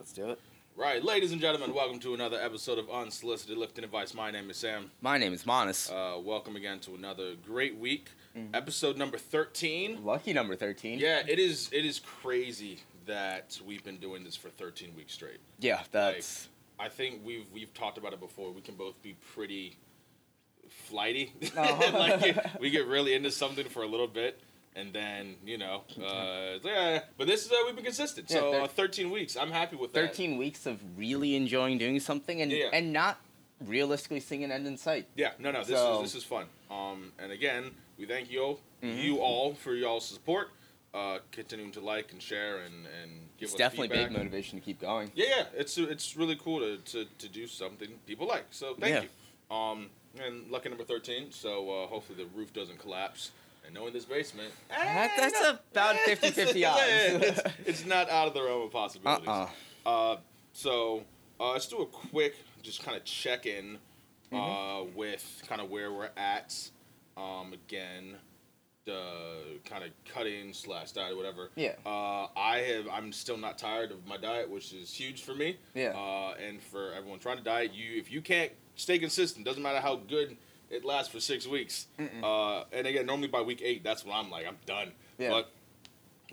Let's do it. Right, ladies and gentlemen, welcome to another episode of Unsolicited Lifting Advice. My name is Sam. My name is Monis. Uh, welcome again to another great week, episode number thirteen. Lucky number 13. Yeah, it is. It is crazy that we've been doing this for thirteen weeks straight. Yeah, that's. I think we've we've talked about it before. We can both be pretty flighty. Uh-huh. like we get really into something for a little bit, and then you know, uh, yeah. But this is uh, we've been consistent. Yeah, so thir- uh, thirteen weeks. I'm happy with that. 13 weeks of really enjoying doing something and, Yeah. and not realistically seeing an end in sight. Yeah, no, no, this So- is this is fun. Um, and again, we thank you, Mhm. you all for y'all's support. Uh, continuing to like and share and and give us feedback. It's us definitely feedback. big motivation to keep going. Yeah, yeah, it's it's really cool to, to, to do something people like. So thank Yeah. you. Um, and lucky number thirteen. So uh, hopefully the roof doesn't collapse. And knowing this basement, That- that's no, about eh, 50-50 odds. it's, it's not out of the realm of possibilities. Uh-uh. Uh, so uh, let's do a quick, just kind of check in uh, Mm-hmm. with kind of where we're at. Um, again, the kind of cutting slash diet, whatever. Yeah. Uh, I have. I'm still not tired of my diet, which is huge for me. Yeah. Uh, and for everyone trying to diet, you if you can't stay consistent, doesn't matter how good it lasts for six weeks. Uh, and again, normally by week eight, that's when I'm like, I'm done. Yeah. But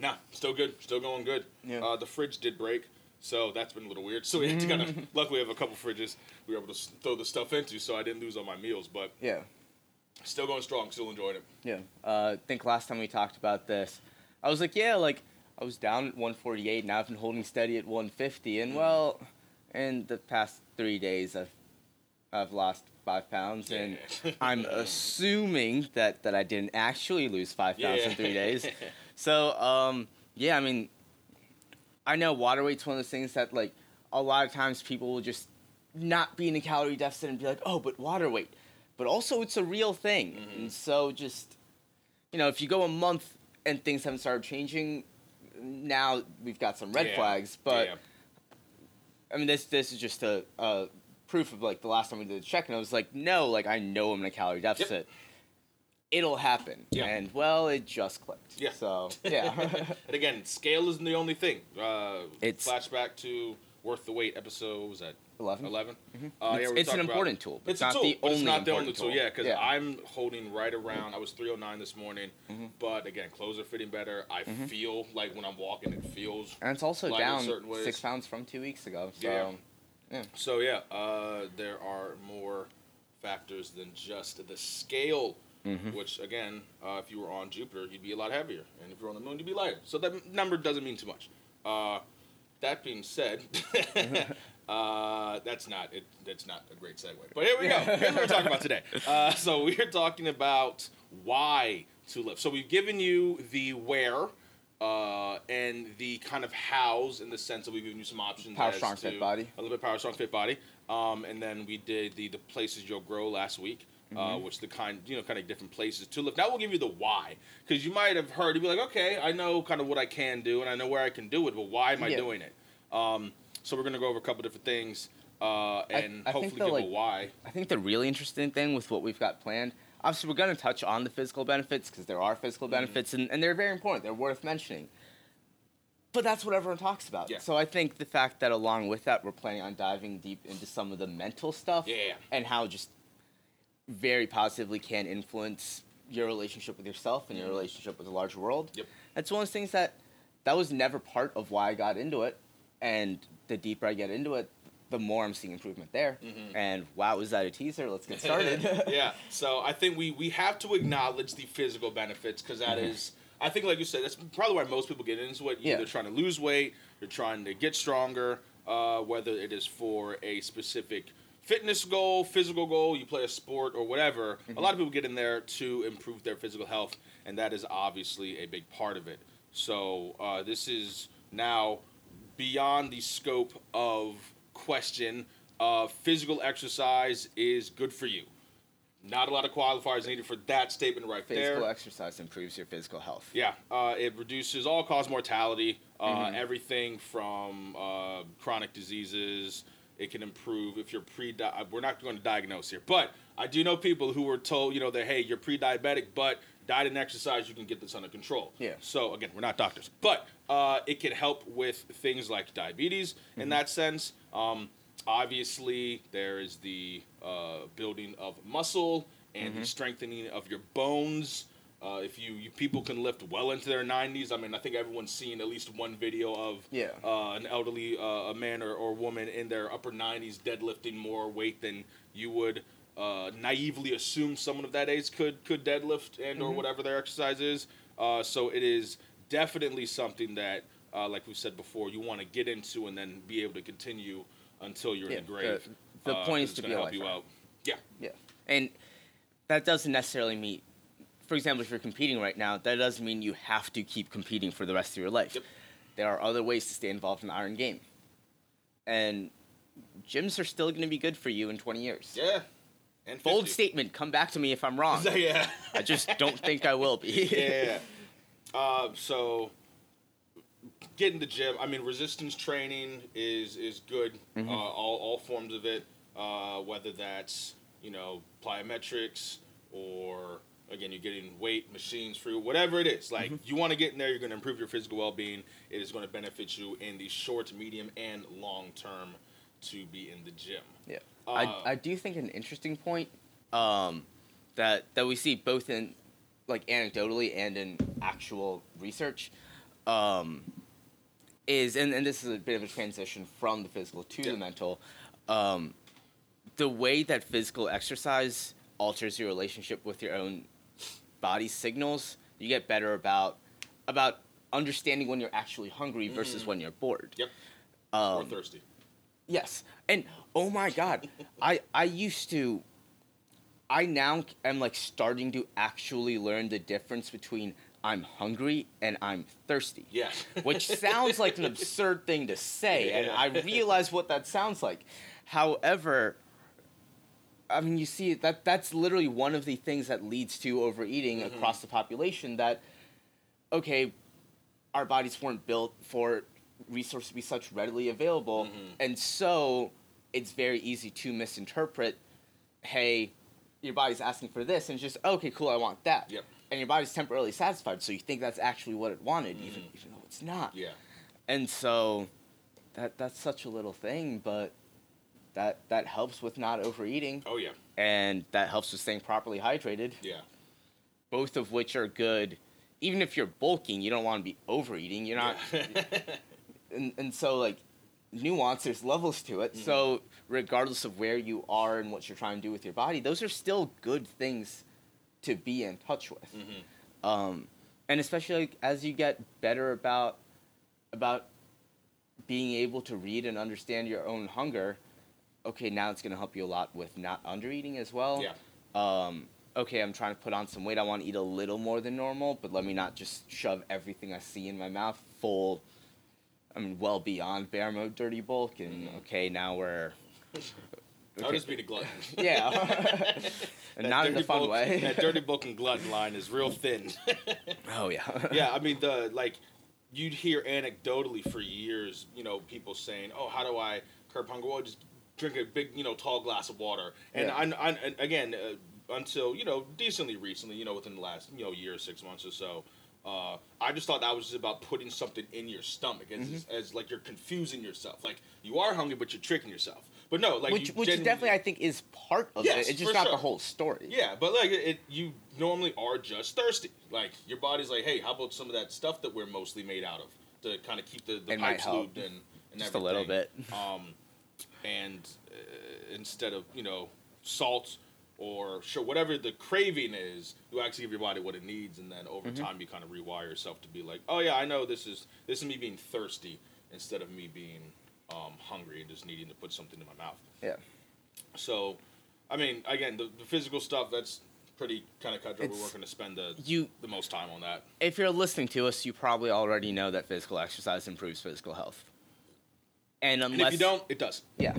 nah, still good, still going good. Yeah. Uh, the fridge did break, so that's been a little weird. So we had to kind of. luckily, we have a couple fridges we were able to s- throw the stuff into, so I didn't lose all my meals. But Yeah. still going strong, still enjoying it. Yeah. Uh, I think last time we talked about this, I was like, yeah, like, I was down at 148, now I've been holding steady at 150. And, Mhm. well, in the past three days, I've, I've lost five pounds. And Yeah. I'm assuming that, that I didn't actually lose five pounds in three days. So, um, yeah, I mean, I know water weight's one of those things that, like, a lot of times people will just not be in a calorie deficit and be like, oh, but water weight. But also, it's a real thing. Mhm. And so, just, you know, if you go a month and things haven't started changing, now we've got some red Yeah. flags. But, Yeah. I mean, this this is just a, a proof of, like, the last time we did the check, and I was like, no, like, I know I'm in a calorie deficit. It'll happen. Yeah. And, well, it just clicked. Yeah. So, yeah. and again, scale isn't the only thing. Uh, It's- flashback to worth the wait episode. Was that 11? 11? Mhm. Uh, it's yeah, it's an important tool. But It's, not tool, the only it's not the only important tool. Yeah, because Yeah. I'm holding right around. I was 309 this morning, mm-hmm. but again, clothes are fitting better. I Mhm. feel like when I'm walking, it feels. And it's also down six pounds from two weeks ago. So Yeah. So yeah, uh, there are more factors than just the scale. Mhm. Which again, uh, if you were on Jupiter, you'd be a lot heavier, and if you're on the Moon, you'd be lighter. So that number doesn't mean too much. Uh, that being said, uh, that's not it. That's not a great segue. But here we go. Here's what we're talking about today. Uh, so we're talking about why to live. So we've given you the where. Uh, and the kind of hows in the sense that we've given you some options. Power strong, to fit body. A little bit power strong fit body. Um, and then we did the the places you'll grow last week. Uh, Mhm. which the kind you know kind of different places to look. Now we'll give you the why because you might have heard you'd be like, okay, I know kind of what I can do and I know where I can do it, but why am I Yeah. doing it? Um, so we're gonna go over a couple different things uh, and I think hopefully the, give like- a why. I think the really interesting thing with what we've got planned, obviously, we're going to touch on the physical benefits because there are physical Mhm. benefits and, and they're very important. They're worth mentioning. But that's what everyone talks about. Yeah. So I think the fact that along with that, we're planning on diving deep into some of the mental stuff Yeah. and how just very positively can influence your relationship with yourself and your Mhm. relationship with the larger world. Yep. That's one of those things that that was never part of why I got into it, and the deeper I get into it, the more I'm seeing improvement there. Mhm. And wow, is that a teaser? Let's get started. yeah. So I think we we have to acknowledge the physical benefits because that Mhm. is, I think, like you said, that's probably why most people get into it. You're Yeah. either trying to lose weight, you're trying to get stronger, uh, whether it is for a specific fitness goal, physical goal, you play a sport or whatever. A Mhm. lot of people get in there to improve their physical health, and that is obviously a big part of it. So uh, this is now beyond the scope of question. Uh, physical exercise is good for you. Not a lot of qualifiers needed for that statement right physical there. exercise improves your physical health. Yeah, uh, it reduces all cause mortality, uh, Mhm. everything from uh, chronic diseases. It can improve if you're pre. We're not going to diagnose here, but I do know people who were told, you know, that hey, you're pre-diabetic, but diet and exercise, you can get this under control. Yeah. So again, we're not doctors, but uh, it can help with things like diabetes Mm-hmm. in that sense. Um, obviously, there is the uh, building of muscle and Mm-hmm. the strengthening of your bones. Uh, if you, you people can lift well into their 90s, I mean, I think everyone's seen at least one video of Yeah. uh, an elderly uh, a man or, or woman in their upper 90s deadlifting more weight than you would uh, naively assume someone of that age could could deadlift and or whatever their exercise is. Uh, so it is definitely something that, uh, like we said before, you want to get into and then be able to continue until you're Yeah, in the grave. the- the uh, point is to be help you out. Yeah. Yeah. And that doesn't necessarily mean, for example, if you're competing right now, that doesn't mean you have to keep competing for the rest of your life. Yep. There are other ways to stay involved in the iron game. And gyms are still going to be good for you in 20 years. Yeah. And Bold statement. Come back to me if I'm wrong. yeah. I just don't think I will be. yeah. Uh, so get in the gym. I mean, resistance training is is good. Mm-hmm. Uh, all all forms of it, uh, whether that's you know plyometrics or again you're getting weight machines for whatever it is. Like Mm-hmm. you want to get in there, you're going to improve your physical well being. It is going to benefit you in the short, medium, and long term to be in the gym. Yeah. Uh, I, I do think an interesting point um, that that we see both in like anecdotally and in actual research um, is and, and this is a bit of a transition from the physical to Yeah. the mental um, the way that physical exercise alters your relationship with your own body signals you get better about about understanding when you're actually hungry versus when you're bored Yep. um, or thirsty. Yes. And oh my god, I I used to I now am like starting to actually learn the difference between I'm hungry and I'm thirsty. Yeah. Which sounds like an absurd thing to say and I realize what that sounds like. However, I mean you see that that's literally one of the things that leads to overeating Mm-hmm. across the population that okay, our bodies weren't built for resources to be such readily available, Mhm. and so it's very easy to misinterpret. Hey, your body's asking for this, and it's just okay, cool, I want that. Yep. And your body's temporarily satisfied, so you think that's actually what it wanted, even Mhm. even though it's not. Yeah. And so, that that's such a little thing, but that that helps with not overeating, Oh yeah. and that helps with staying properly hydrated. Yeah. Both of which are good. Even if you're bulking, you don't want to be overeating. You're not Yeah. and, and so like nuance there's levels to it Mm-hmm. so regardless of where you are and what you're trying to do with your body those are still good things to be in touch with Mhm. um, and especially like, as you get better about about being able to read and understand your own hunger okay now it's going to help you a lot with not undereating as well Yeah. um, okay i'm trying to put on some weight i want to eat a little more than normal but let me not just shove everything i see in my mouth full i mean well beyond bear mode dirty bulk and Mhm. okay now we're I'll just be the glutton. yeah and not in a fun bulk- way that dirty bulk and glutton line is real thin. oh yeah yeah, I mean the like you'd hear anecdotally for years, you know, people saying, "Oh, how do I curb hunger?" Well, just drink a big, you know, tall glass of water. And Yeah. I, I, and again, uh, until you know, decently recently, you know, within the last you know year, or six months or so. Uh, I just thought that was just about putting something in your stomach, as, Mm-hmm. as like you're confusing yourself. Like you are hungry, but you're tricking yourself. But no, like which which definitely i think is part of Yes, it it's just not the whole story Yeah, but like it, it, you normally are just thirsty. Like your body's like, hey, how about some of that stuff that we're mostly made out of to kind of keep the, the It pipes lubed and, and Just a little bit. Um, and uh, instead of you know salt or sure whatever the craving is, you actually give your body what it needs, and then over Mm-hmm. time you kind of rewire yourself to be like, oh yeah, I know this is this is me being thirsty instead of me being um, hungry and just needing to put something in my mouth. yeah So, I mean, again, the, the physical stuff that's pretty kind of cutthroat. We're It's- going to spend the you the most time on that. if you're listening to us you probably already know that physical exercise improves physical health and And unless if you don't, it does. Yeah,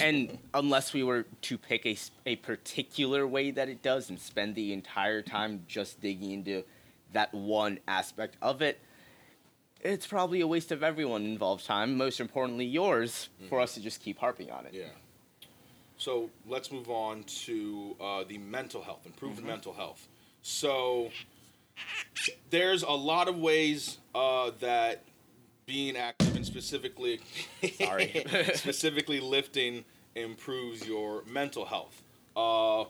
and unless we were to pick a a particular way that it does and spend the entire time just digging into that one aspect of it, it's probably a waste of everyone involved time. Most importantly, yours, for us to just keep harping on it. Yeah. So let's move on to uh, the mental health, improved Mm-hmm. mental health. So there's a lot of ways uh, that being active and specifically Sorry. specifically lifting improves your mental health. Uh,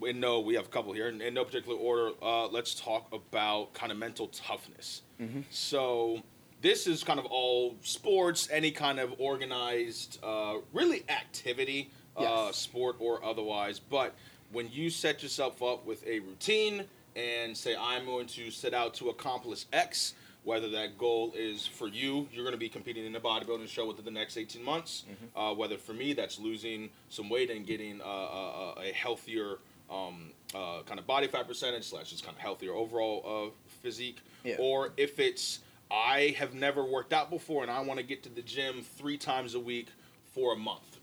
we know we have a couple here in, in no particular order. Uh, let's talk about kind of mental toughness. So this is kind of all sports, any kind of organized, uh, really activity, uh, sport or otherwise. But when you set yourself up with a routine and say, I'm going to set out to accomplish X, whether that goal is for you, you're going to be competing in a bodybuilding show within the next 18 months. Uh, whether for me, that's losing some weight and getting uh, a, a, a healthier um, uh, kind of body fat percentage slash just kind of healthier overall uh, physique. Yeah. Or if it's I have never worked out before and I want to get to the gym three times a week for a month.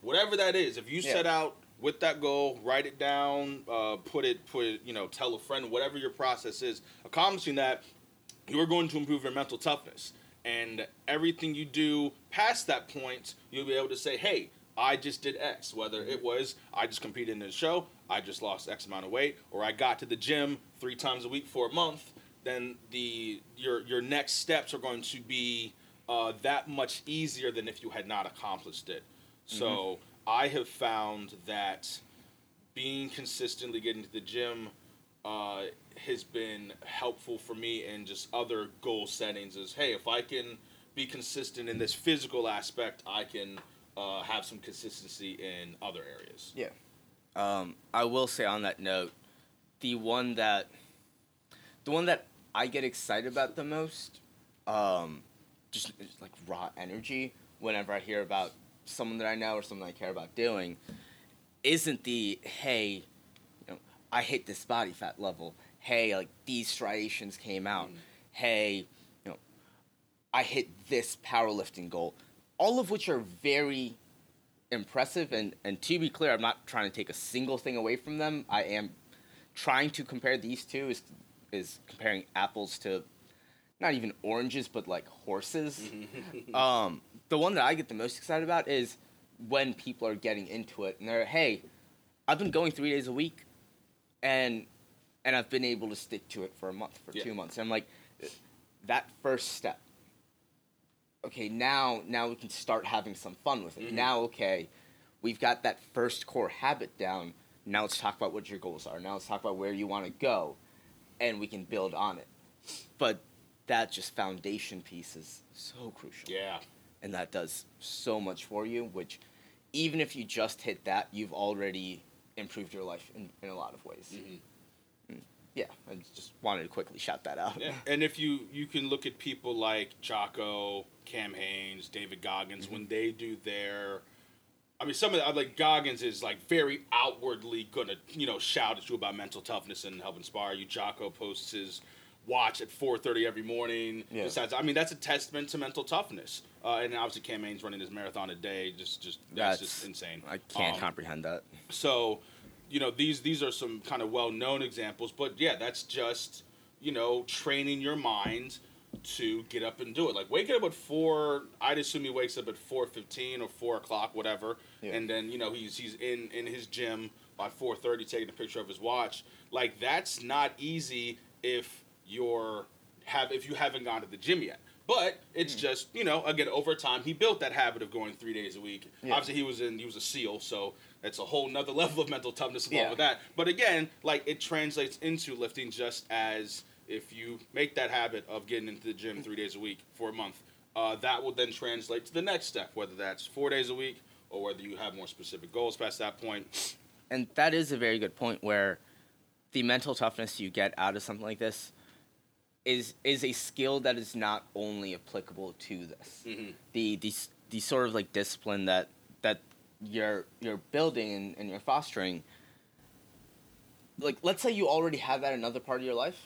Whatever that is, if you Yeah. set out with that goal, write it down, uh, put it, put it, you know, tell a friend, whatever your process is, accomplishing that, you are going to improve your mental toughness. And everything you do past that point, you'll be able to say, hey, I just did X. Whether it was I just competed in a show, I just lost X amount of weight, or I got to the gym three times a week for a month, then the your your next steps are going to be uh, that much easier than if you had not accomplished it. So I have found that being consistently getting to the gym uh, has been helpful for me in just other goal settings. Is hey, if I can be consistent in this physical aspect, I can uh, have some consistency in other areas. Yeah. Um, I will say on that note, the one that the one that I get excited about the most, um, just is like raw energy whenever I hear about someone that I know or something I care about doing, isn't the hey, I hit this body fat level. Hey, like these striations came out. Mm. Hey, you know, I hit this powerlifting goal. All of which are very impressive and and to be clear i'm not trying to take a single thing away from them i am trying to compare these two is is comparing apples to not even oranges but like horses um the one that i get the most excited about is when people are getting into it and they're hey i've been going three days a week and and i've been able to stick to it for a month for Yeah. two months and i'm like that first step okay now now we can start having some fun with it Mhm. now okay we've got that first core habit down now let's talk about what your goals are now let's talk about where you want to go and we can build on it but that just foundation piece is so crucial Yeah. and that does so much for you which even if you just hit that you've already improved your life in, in a lot of ways Mhm. yeah i just wanted to quickly shout that out Yeah, and if you you can look at people like Jocko, Cam Hanes, David Goggins mm-hmm. when they do their, I mean, some of the, uh, like Goggins is like very outwardly gonna you know shout at you about mental toughness and help inspire you. Jocko posts his watch at 4:30 every morning. Yeah. Besides, I mean, that's a testament to mental toughness. Uh, and obviously, Cam Hanes running his marathon a day, just just that's, just insane. i can't Um, comprehend that so, you know, these these are some kind of well-known examples, but yeah, that's just you know training your mind to get up and do it. Like waking up at four, I'd assume he wakes up at four fifteen or four o'clock, whatever, Yeah. and then you know he's he's in in his gym by four thirty, taking a picture of his watch. Like that's not easy if you're have if you haven't gone to the gym yet. But it's just you know again over time he built that habit of going three days a week. Yeah. Obviously he was in he was a SEAL, so that's a whole nother level of mental toughness along Yeah. with that. But again, like it translates into lifting just as if you make that habit of getting into the gym three days a week for a month, uh, that will then translate to the next step, whether that's four days a week or whether you have more specific goals past that point. and that is a very good point where the mental toughness you get out of something like this is is a skill that is not only applicable to this. Mhm. the the the sort of like discipline that that you're you're building and, and you're fostering like let's say you already have that in another part of your life.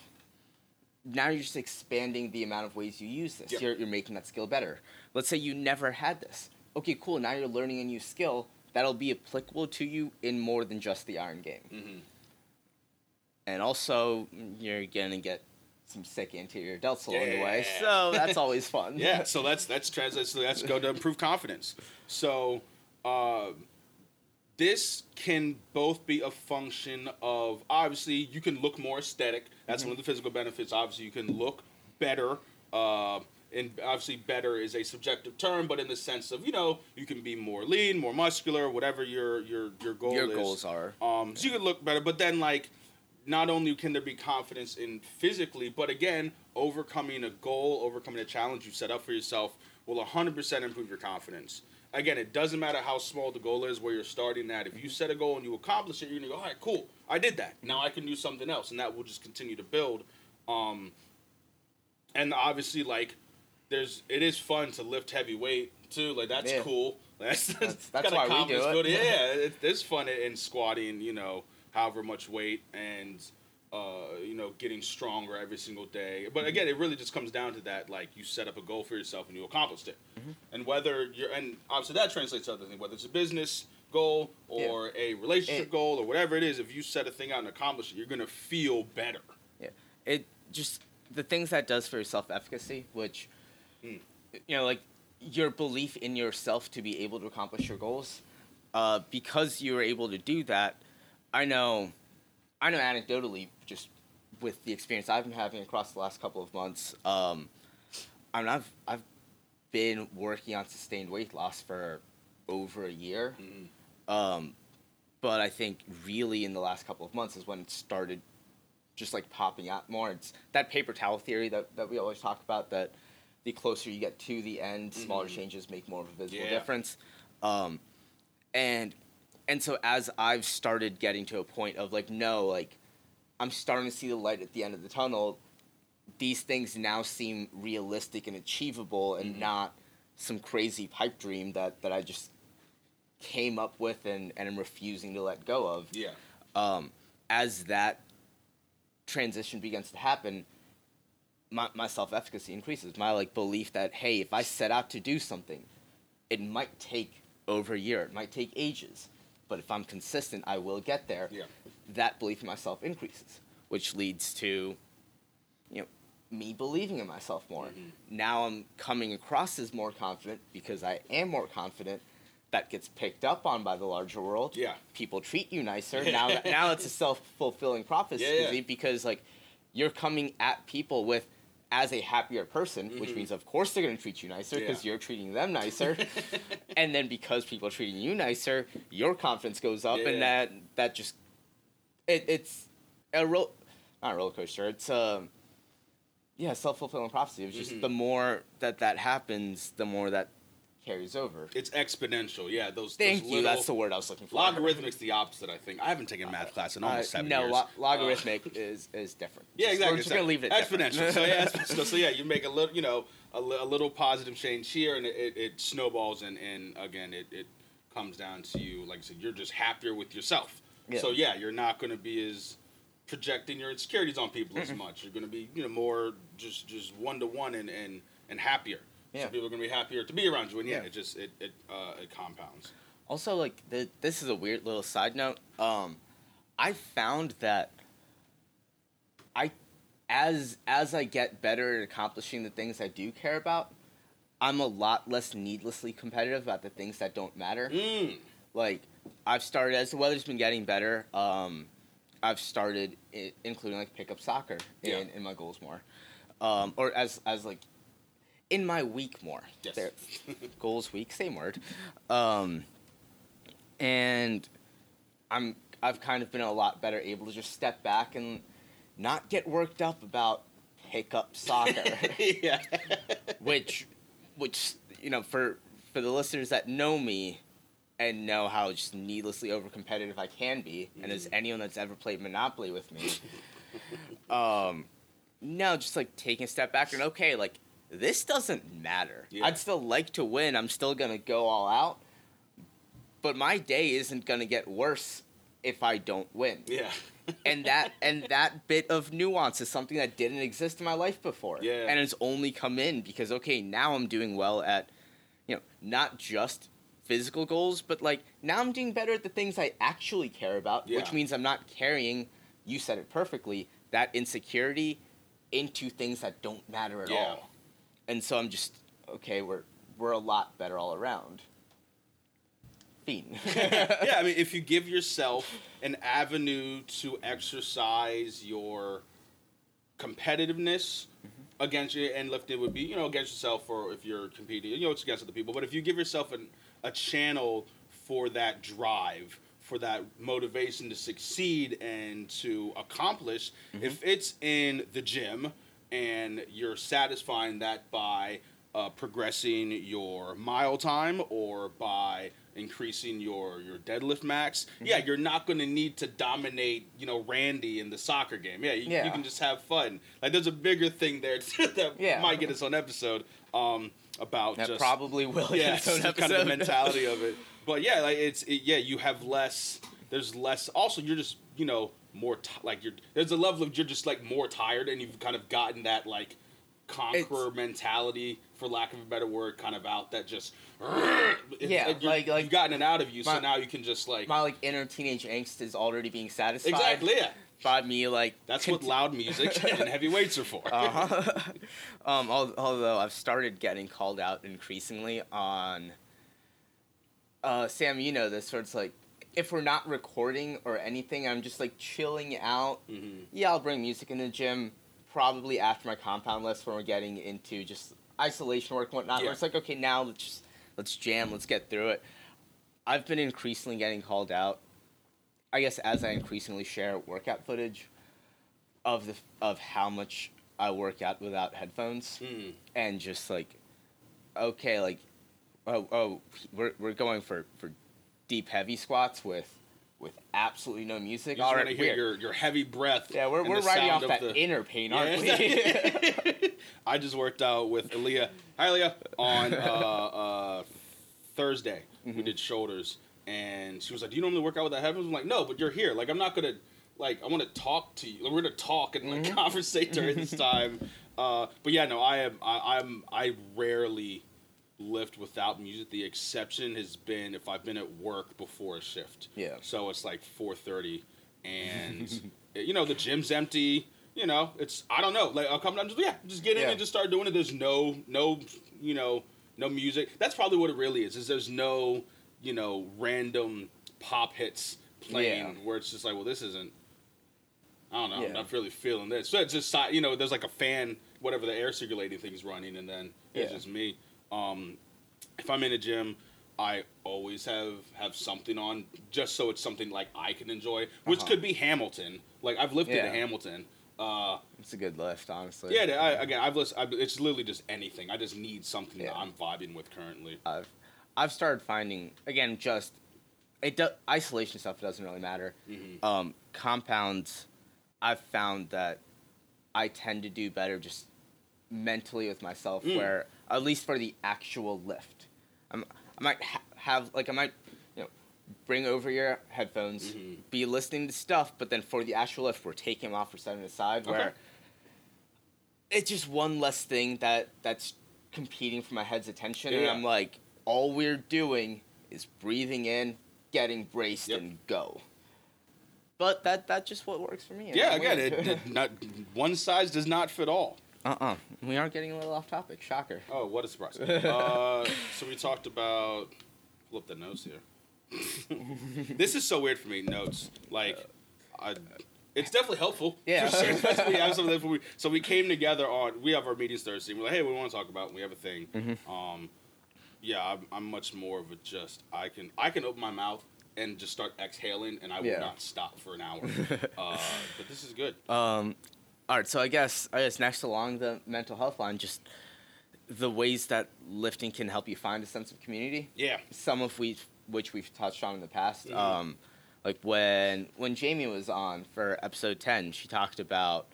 Now you're just expanding the amount of ways you use this. Yep. you're, you're making that skill better. Let's say you never had this. Okay cool. Now you're learning a new skill that'll be applicable to you in more than just the iron game. Mm-hmm. and also you're gonna get some sick anterior delts along the way so that's always fun Yeah, so that's that's translates to that's go to improve confidence. So uh, this can both be a function of obviously you can look more aesthetic. That's one of the physical benefits. Obviously, you can look better. Uh, and obviously, better is a subjective term, but in the sense of you know you can be more lean, more muscular, whatever your your your goal Your is. goals are. Um, so you can look better, but then like, not only can there be confidence in physically, but again, overcoming a goal, overcoming a challenge you set up for yourself will 100% improve your confidence. Again, it doesn't matter how small the goal is, where you're starting at. If you set a goal and you accomplish it, you're gonna go, all right, cool, I did that. Now I can do something else, and that will just continue to build. Um, and obviously, like, there's it is fun to lift heavy weight too. Like that's Yeah. cool. That's That's- that's, that's why we do it. building. Yeah, it, it's fun in squatting. You know, however much weight and uh, you know getting stronger every single day. But again, it really just comes down to that. Like you set up a goal for yourself and you accomplished it. Mm-hmm. And whether you're and obviously that translates to other things. Whether it's a business goal or a relationship goal or whatever it is, if you set a thing out and accomplish it, you're gonna feel better. Yeah, it just the things that does for your self efficacy, which Mm. you know, like your belief in yourself to be able to accomplish your goals. Uh, because you were able to do that, I know, I know anecdotally, just with the experience I've been having across the last couple of months. Um, I mean, I've I've been working on sustained weight loss for over a year. Mhm. Um, but I think really in the last couple of months is when it started just like popping out more. It's that paper towel theory that, that we always talk about that the closer you get to the end, smaller Mhm. changes make more of a visible Yeah. difference. Um, and and so as I've started getting to a point of like, no, like I'm starting to see the light at the end of the tunnel, these things now seem realistic and achievable and Mhm. not some crazy pipe dream that, that I just came up with and, and am refusing to let go of. Yeah. Um, as that transition begins to happen, my, my self efficacy increases. My like belief that hey, if I set out to do something, it might take over a year, it might take ages, but if I'm consistent, I will get there. Yeah. That belief in myself increases, which leads to, you know, me believing in myself more. Mhm. Now I'm coming across as more confident because I am more confident. That gets picked up on by the larger world. Yeah. People treat you nicer. now, now it's a self fulfilling prophecy Yeah, yeah. because like you're coming at people with as a happier person, which Mhm. means of course they're going to treat you nicer because Yeah. you're treating them nicer. and then because people are treating you nicer, your confidence goes up, Yeah. and that that just it, it's a roll not a roller coaster. It's um yeah self fulfilling prophecy. It's just Mhm. the more that that happens, the more that carries over. It's exponential. Yeah. Those. Thank those you. That's the word I was looking for. Logarithmic's the opposite, I think. I haven't taken math class in Uh, almost seven no, years. lo- Uh, logarithmic is is different. Yeah, exactly. We're just gonna leave it exponential. so yeah, exponential. so yeah, you make a little, you know, a, li- a little positive change here, and it, it, it snowballs, and, and again, it, it comes down to you. Like I said, you're just happier with yourself. Yeah. So yeah, you're not going to be as projecting your insecurities on people as much. You're going to be, you know, more just just one to one and and and happier. Yeah. So people are going to be happier to be around you, and yeah, Yeah. it just it it uh, it compounds. Also, like the, this is a weird little side note. Um, I found that I, as as I get better at accomplishing the things I do care about, I'm a lot less needlessly competitive about the things that don't matter. Mm. Like I've started as the weather's been getting better. Um, I've started I- including like pickup soccer in, Yeah. in my goals more, um, or as as like in my week more. Yes. There- goals week, same word. Um, and I'm I've kind of been a lot better able to just step back and not get worked up about pickup soccer, yeah. which which you know for for the listeners that know me and know how just needlessly over competitive I can be, and as anyone that's ever played Monopoly with me, um, no, just like taking a step back and okay, like this doesn't matter. Yeah. I'd still like to win. I'm still gonna go all out, but my day isn't gonna get worse if I don't win. Yeah. and that and that bit of nuance is something that didn't exist in my life before. Yeah. And it's only come in because okay, now I'm doing well at you know, not just physical goals, but like now I'm doing better at the things I actually care about, Yeah. which means I'm not carrying you said it perfectly, that insecurity into things that don't matter at Yeah. all. And so I'm just okay, we're we're a lot better all around. fiend. yeah, I mean, if you give yourself an avenue to exercise your competitiveness Mm-hmm. against you, and lifting would be, you know, against yourself, or if you're competing, you know, it's against other people. But if you give yourself an, a channel for that drive, for that motivation to succeed and to accomplish, Mm-hmm. if it's in the gym and you're satisfying that by uh, progressing your mile time or by increasing your your deadlift max. Mm-hmm. Yeah, you're not going to need to dominate, you know, Randy in the soccer game. Yeah, you, you can just have fun. Like there's a bigger thing there that Yeah. might get its own episode um, about that just probably will. yeah, in its own kind of the mentality of it. But yeah, like it's it, yeah, you have less. There's less. Also, you're just you know more ti like you're. There's a level of you're just like more tired, and you've kind of gotten that like conqueror It's- mentality, for lack of a better word, kind of out that just. Yeah, like- like- you've gotten it out of you, so now you can just like My like inner teenage angst is already being satisfied. exactly yeah. By me like That's what loud music and heavy weights are for. Uh-huh. um, although I've started getting called out increasingly on. Uh, Sam, you know this, where it's like, if we're not recording or anything, I'm just like chilling out. Mhm. Yeah, I'll bring music in the gym, probably after my compound list when we're getting into just isolation work and whatnot. Yeah. Where it's like, okay, now let's just let's jam, let's get through it. I've been increasingly getting called out. I guess as I increasingly share workout footage of the of how much I work out without headphones Mm. and just like okay like oh oh we're we're going for for deep heavy squats with with absolutely no music You just all want to hear your, your heavy breath. yeah we're, we're the riding off of that the- inner pain aren't Yeah. we I just worked out with Aaliyah. Hi, Aaliyah. On uh, uh, Thursday, we Mhm. did shoulders, and she was like, "Do you normally work out with that headphones?" I'm like, "No, but you're here. Like, I'm not gonna like. I want to talk to you. We're gonna talk and like Mhm. conversate during this time." Uh, but yeah, no, I am. I, I'm. I rarely lift without music. The exception has been if I've been at work before a shift. Yeah. So it's like 4:30, and you know the gym's empty. You know, it's I don't know. Like I'll come down, just yeah, just get in Yeah. and just start doing it. There's no no you know no music. That's probably what it really is. Is there's no you know random pop hits playing Yeah. where it's just like well this isn't. I don't know. I'm not really feeling this. So it's just you know there's like a fan whatever the air circulating thing's running and then it's Yeah. just me. Um, if I'm in a gym, I always have have something on just so it's something like I can enjoy, which Uh-huh. could be Hamilton. Like I've lifted Yeah. a Hamilton. Uh, it's a good lift honestly yeah, I, again, I've listened. I've, it's literally just anything. I just need something that I'm vibing with currently. I've I've started finding again just it do, isolation stuff doesn't really matter. Mhm. Um, compounds, I've found that I tend to do better just mentally with myself. Mm. Where at least for the actual lift, I'm, I might ha- have like I might you know bring over your headphones, Mhm. be listening to stuff, but then for the actual lift, we're taking them off or setting aside. Okay. Where it's just one less thing that that's competing for my head's attention, and I'm like, all we're doing is breathing in, getting braced, Yep. and go. But that that's just what works for me. Yeah, again, it, it not one size does not fit all. Uh uh we are getting a little off topic. Shocker. Oh, what a surprise! uh, so we talked about pull up the notes here. this is so weird for me. Notes like, I, it's definitely helpful. Yeah. Especially we have some for we- So we came together on. We have our meetings Thursday. and We're like, hey, we want to talk about. And we have a thing. Mhm. Um, yeah, I'm, I'm much more of a just. I can I can open my mouth and just start exhaling, and I will Yeah. not stop for an hour. uh, but this is good. Um, all right, so I guess I guess next along the mental health line, just the ways that lifting can help you find a sense of community. Yeah. Some of we which we've touched on in the past. Mhm. Um, like when when Jamie was on for episode ten, she talked about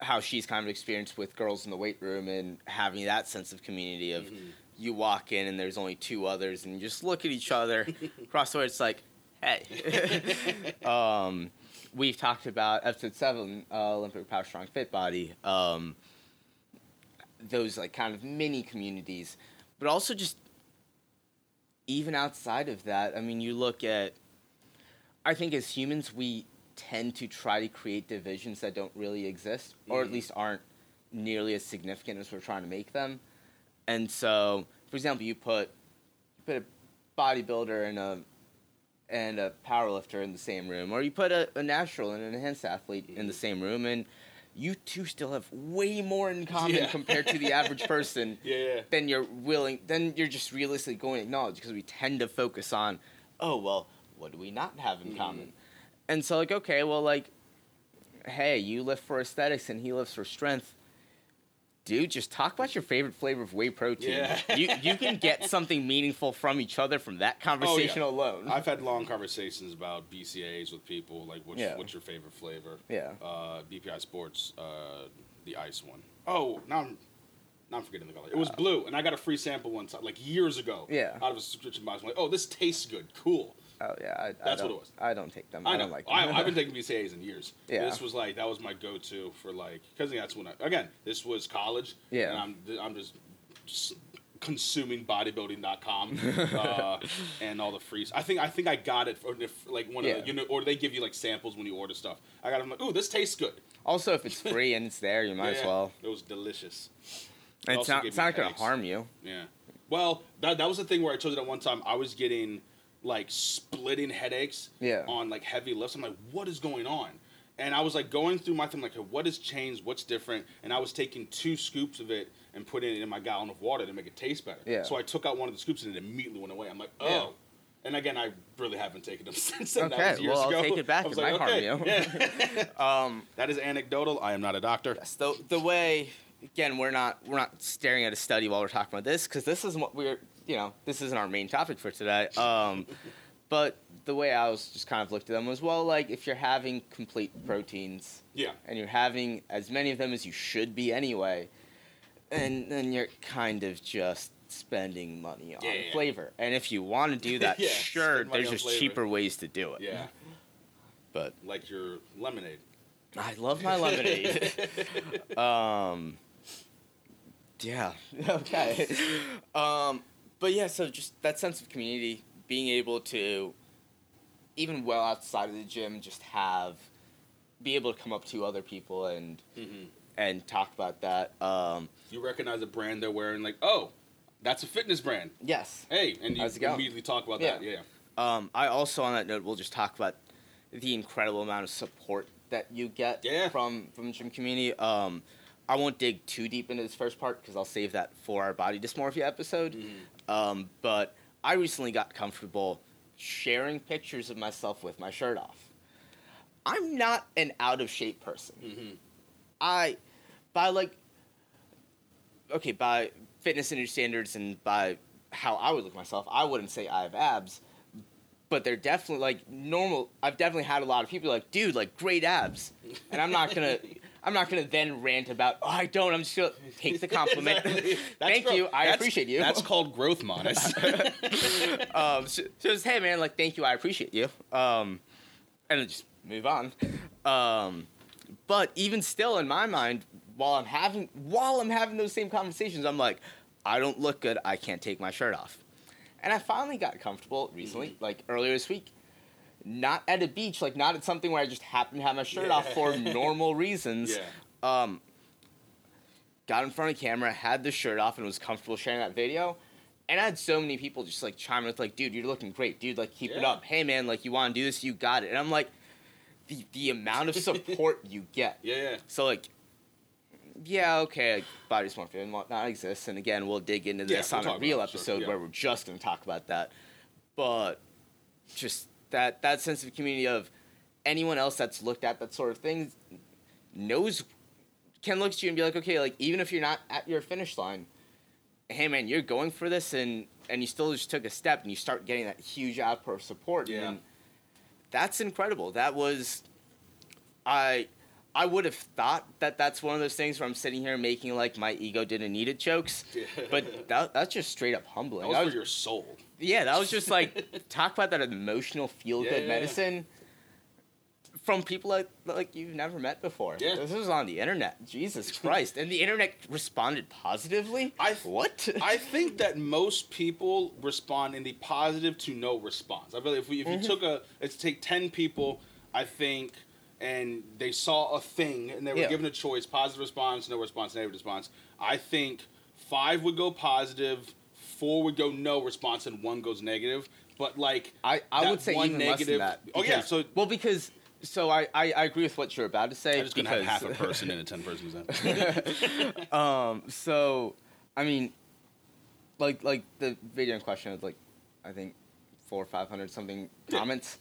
how she's kind of experienced with girls in the weight room and having that sense of community of Mhm. you walk in and there's only two others and you just look at each other across the way. It's like, hey. um, we've talked about episode seven, uh, Olympic Power Strong Fit Body. Um, those like kind of mini communities, but also just even outside of that. I mean, you look at. I think as humans, we tend to try to create divisions that don't really exist, or at Mhm. least aren't nearly as significant as we're trying to make them. And so, for example, you put you put a bodybuilder and a and a powerlifter in the same room, or you put a, a natural and an enhanced athlete in the same room, and you two still have way more in common Yeah. compared to the average person Yeah, yeah. then you're willing then you're just realistically going to acknowledge because we tend to focus on oh well what do we not have in Mhm. common and so like okay well like hey you lift for aesthetics and he lifts for strength dude just talk about your favorite flavor of whey protein Yeah. you, you can get something meaningful from each other from that conversation alone I've had long conversations about BCAAs with people, like what's, Yeah. what's your favorite flavor? yeah Uh, BPI Sports, uh, the ice one. Oh, now I'm, now I'm forgetting the color. It was blue, and I got a free sample one time, like years ago. Yeah. Out of a subscription box. I'm like, oh, this tastes good. Cool. Oh yeah I, I That's what don't- it was. i don't take them i, I don't like them I've been taking BCAAs in years. Yeah. This was like that was my go-to for like because that's when I again this was college. Yeah. And I'm I'm just, just consuming bodybuilding.com uh, and all the free. I think I think I got it for if, like one Yeah. of the, you know or they give you like samples when you order stuff. I got them like, ooh, this tastes good. also if it's free and it's there you might as well It was delicious. and it's not, it's not going to harm you Yeah. Well, that, that was the thing where I told you that one time I was getting like splitting headaches Yeah. on like heavy lifts. I'm like, what is going on? And I was like going through my thing, like, what has changed? What's different? And I was taking two scoops of it and putting it in my gallon of water to make it taste better. Yeah. So I took out one of the scoops and it immediately went away. I'm like, oh. Yeah. And again, I really haven't taken them since then. Okay, that was years well, I'll ago. take it back. I was It like, harm okay, you. Yeah. um that is anecdotal. I am not a doctor. Yes, the the way again we're not we're not staring at a study while we're talking about this because this isn't what we're you know this isn't our main topic for today. Um, but the way I was just kind of looked at them was well like if you're having complete proteins Yeah. and you're having as many of them as you should be anyway, and then you're kind of just spending money on Yeah, yeah. flavor. And if you want to do that, Yeah, sure, there's just flavor. cheaper ways to do it. Yeah. But Like your lemonade. I love my lemonade. um, yeah. Okay. Um, but yeah, so just that sense of community, being able to, even well outside of the gym, just have, be able to come up to other people and hmm and talk about that. Um, You recognize a brand they're wearing, like, oh, that's a fitness brand. yes. Hey, and you immediately talk about Yeah. that. Yeah. Um, I also, on that note, will just talk about the incredible amount of support that you get Yeah. from from the gym community. Um, I won't dig too deep into this first part because I'll save that for our body dysmorphia episode. Mhm. Um, but I recently got comfortable sharing pictures of myself with my shirt off. I'm not an out of shape person. Mhm. I, by like, okay, by fitness industry standards and by how I would look at myself, I wouldn't say I have abs, but they're definitely like normal. I've definitely had a lot of people like, dude, like great abs, and I'm not gonna, I'm not gonna then rant about, oh, I don't. I'm just gonna take the compliment. Exactly. Thank growth. you. I appreciate you. That's called growth, Monis. um, so, so it's hey man, like thank you, I appreciate you. Um, and then just move on. Um, but even still, in my mind, while I'm having while I'm having those same conversations, I'm like, I don't look good. I can't take my shirt off. And I finally got comfortable recently, like earlier this week. Not at a beach, like not at something where I just happen to have my shirt off for normal reasons. yeah. Um, got in front of camera, had the shirt off, and was comfortable sharing that video. And I had so many people just like chime in with like, "Dude, you're looking great, dude. Like, keep it up. Hey, man, like, you want to do this? You got it." And I'm like, the the amount of support you get. Yeah. Yeah. So like, yeah, okay, like, body dysmorphia and whatnot exists, and again, we'll dig into Yeah, this we'll on a real it, sure, episode yeah. where we're just to talk about that. But just that that sense of community of anyone else that's looked at that sort of thing knows can look at you and be like, okay, like even if you're not at your finish line, hey man, you're going for this, and and you still just took a step, and you start getting that huge outpour of support, Yeah. and that's incredible. That was, I. I would have thought that that's one of those things where I'm sitting here making like my ego didn't need it jokes, but that, that's just straight up humbling. that was That for your soul. Yeah, that was just like talk about that emotional feel good Yeah, yeah. medicine from people like like you've never met before. Yeah. This was on the internet. Jesus Christ. And the internet responded positively? I what? I think that most people respond in the positive to no response. I believe if we if you mm-hmm. took a let's take ten people, I think, and they saw a thing and they were Yeah. given a choice: positive response, no response, negative response. I think five would go positive, four would go no response and one goes negative. But like I, I would say one even less than negative- that. Oh, yeah, so- well because so I, I, I agree with what you're about to say. I'm just gonna have half a person in a ten person event. um, so I mean, like like the video in question was like, I think four or five hundred something Yeah. comments.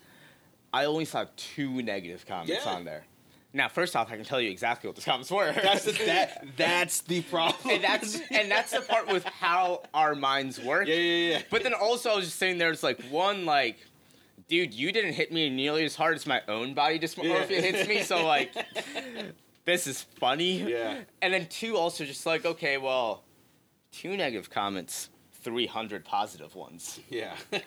I only saw two negative comments Yeah. on there. Now, first off, I can tell you exactly what the comments were. That's the that that's the problem. and that's and that's the part with how our minds work. yeah, yeah, yeah. But then also, I was just sitting there. It's like one, like, dude, you didn't hit me nearly as hard as my own body dysmorphia Yeah. hits me. So like, this is funny. Yeah. And then two, also just like, okay, well, two negative comments, three hundred positive ones. yeah.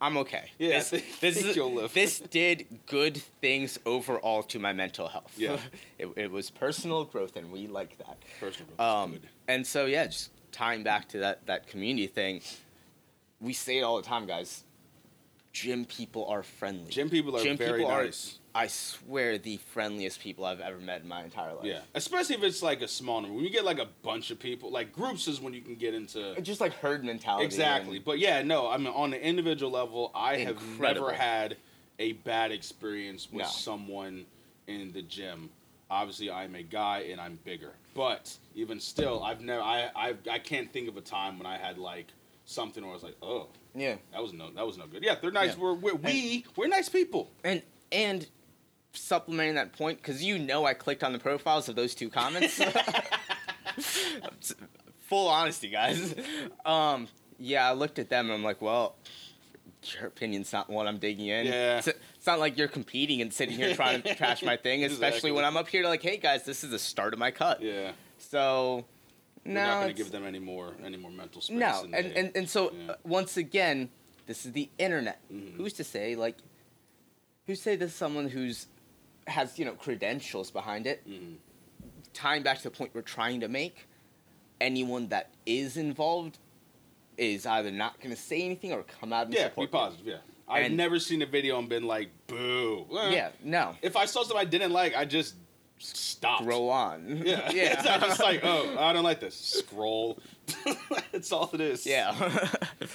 I'm okay. Yeah, This, this, is- you'll live. this did good things overall to my mental health. Yeah. it, it was personal growth, and we like that. Personal growth Um, and so yeah, just tying back to that that community thing, we say it all the time, guys. Gym people are friendly. Gym people are Gym very people are- nice. I swear, the friendliest people I've ever met in my entire life. Yeah, especially if it's like a small number. When you get like a bunch of people, like groups is when you can get into just like herd mentality. exactly. But yeah, no, I mean on the individual level, I have never had a bad experience with No. someone in the gym. Obviously, I'm a guy and I'm bigger, but even still, I've never, I, I, I can't think of a time when I had like something where I was like, oh, yeah, that was no, that was no good. Yeah, they're nice. Yeah. We're, we're we we're nice people. and and supplementing that point because you know I clicked on the profiles of those two comments. Full honesty, guys. Um, yeah, I looked at them and I'm like, well, your opinion's not what I'm digging in. Yeah. It's, it's not like you're competing and sitting here trying to trash my thing, especially Exactly. when I'm up here to like, hey guys, this is the start of my cut. Yeah, So, we're no, not going to give them any more any more mental space. no, and, they- and and so yeah. uh, once again, this is the internet. Mhm. Who's to say like, who's to say this is someone who's has you know credentials behind it? Mhm. Tying back to the point we're trying to make, anyone that is involved is either not going to say anything or come out and Yeah, be support. you. positive. Yeah, I've And- never seen a video and been like, "Boo." Yeah, no, If I saw something I didn't like, I just stopped. grow on. Yeah, yeah, it's not just like, oh, I don't like this. Scroll. That's all it is. yeah.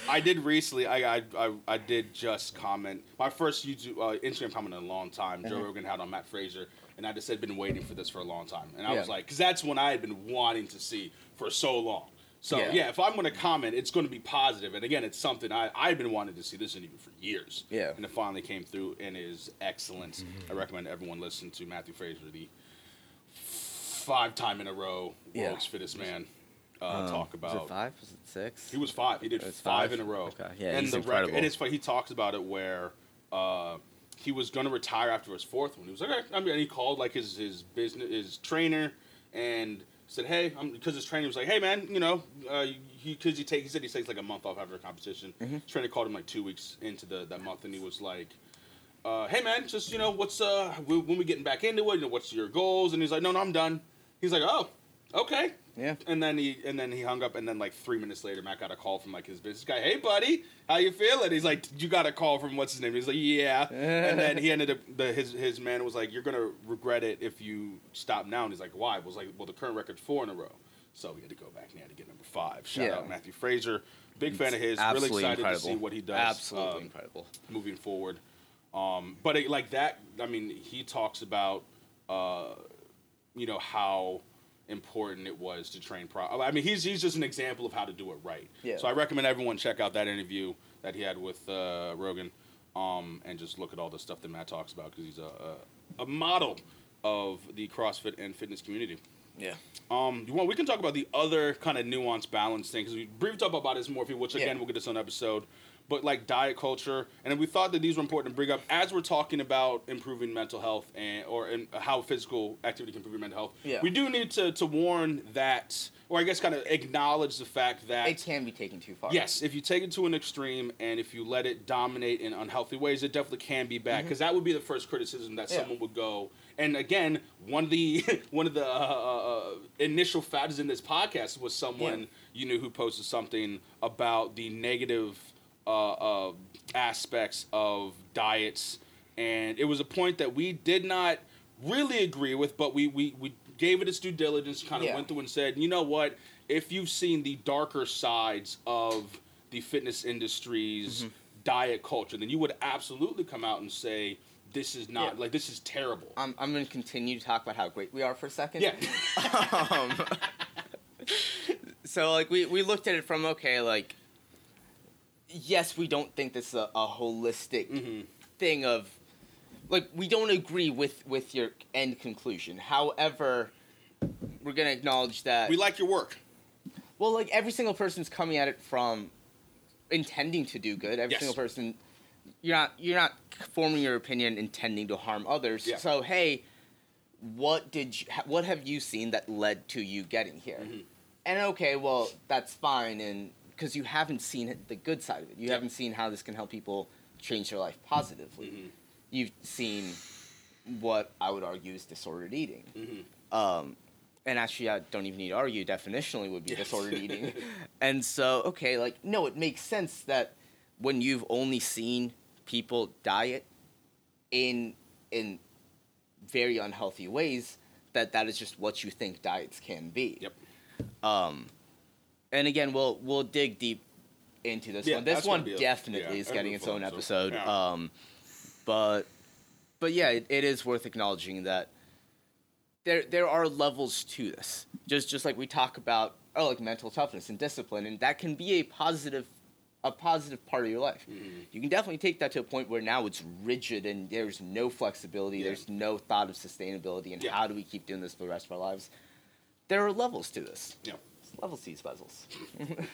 I did recently. I I, I, I did just comment my first YouTube uh, Instagram comment in a long time. Joe Mhm. Rogan had on Matt Fraser, and I just had been waiting for this for a long time. And I Yeah. was like, because that's when I had been wanting to see for so long. So Yeah. yeah, if I'm going to comment, it's going to be positive. And again, it's something I I've been wanting to see this interview for years. Yeah. and it finally came through and is excellent. I recommend everyone listen to Matthew Fraser, the five time in a row Yeah. world's fittest man. Uh, Um, talk Was about it five? Was it six? he was five. He did five, five? in a row. Okay. Yeah, and he's the incredible. record, and it's funny. He talks about it where uh, he was going to retire after his fourth one. He was like, okay. I mean, and he called like his his business his trainer and said, hey, because his trainer was like, hey man, you know, uh, he because he take he said he takes like a month off after a competition. Mhm. His trainer called him like two weeks into the that month, and he was like. Uh, hey man, just you know, what's uh, when when we getting back into it? You know, what's your goals? And he's like, no, no, I'm done. He's like, oh, okay. Yeah. And then he and then he hung up, and then like three minutes later, Matt got a call from like his business guy. Hey, buddy, how you feeling? He's like, you got a call from what's his name? He's like, yeah. and then he ended up the his his man was like, you're gonna regret it if you stop now. And he's like, why? It was like, well, the current record's four in a row, so we had to go back and he had to get number five. Shout Yeah. out Matthew Fraser, big fan of his. Really excited incredible. to see what he does. Absolutely um, incredible. moving forward. Um, but it, like that, I mean, he talks about, uh, you know, how important it was to train pro. I mean, he's he's just an example of how to do it right. Yeah. So I recommend everyone check out that interview that he had with uh, Rogan, um, and just look at all the stuff that Matt talks about because he's a, a a model of the CrossFit and fitness community. Yeah. Um, you want we can talk about the other kind of nuanced balance thing because we briefly talked about this more, which again Yeah. we'll get this on episode. But like diet culture, and we thought that these were important to bring up as we're talking about improving mental health and or and how physical activity can improve your mental health. Yeah. We do need to to warn that, or I guess kind of acknowledge the fact that It can be taken too far. Yes, if you take it to an extreme and if you let it dominate in unhealthy ways, it definitely can be bad. Because that would be the first criticism that Mm-hmm. Yeah. someone would go. And again, one of the one of the uh, uh, initial factors in this podcast was someone Yeah. you knew who posted something about the negative uh, uh, aspects of diets, and it was a point that we did not really agree with, but we we, we gave it its due diligence, kind of Yeah. went through and said, you know what, if you've seen the darker sides of the fitness industry's Mm-hmm. diet culture, then you would absolutely come out and say this is not Yeah. like this is terrible. I'm, I'm going to continue to talk about how great we are for a second. yeah. um, so like we, we looked at it from okay like yes we don't think this is a, a holistic Mhm. thing of like we don't agree with with your end conclusion however we're gonna acknowledge that we like your work. well like every single person's coming at it from intending to do good every Yes. single person you're not you're not forming your opinion intending to harm others Yeah. so hey what did you, what have you seen that led to you getting here Mhm. and okay well that's fine and because you haven't seen it, the good side of it you Yeah. haven't seen how this can help people change their life positively Mhm. you've seen what i would argue is disordered eating Mhm. um, and actually, I don't even need to argue. Definitionally, would be Yes. disordered eating. and so, okay, like no, it makes sense that when you've only seen people diet in in very unhealthy ways, that that is just what you think diets can be. Yep. Um, and again, we'll we'll dig deep into this Yeah, one. This one a- definitely yeah, is getting its own so, episode. yeah. Um, but but yeah, it, it is worth acknowledging that there there are levels to this. Just just like we talk about oh like mental toughness and discipline, and that can be a positive a positive part of your life. Mhm. You can definitely take that to a point where now it's rigid and there's no flexibility, there's no thought of sustainability and how do we keep doing this for the rest of our lives. There are levels to this. Yeah. Levels to these puzzles.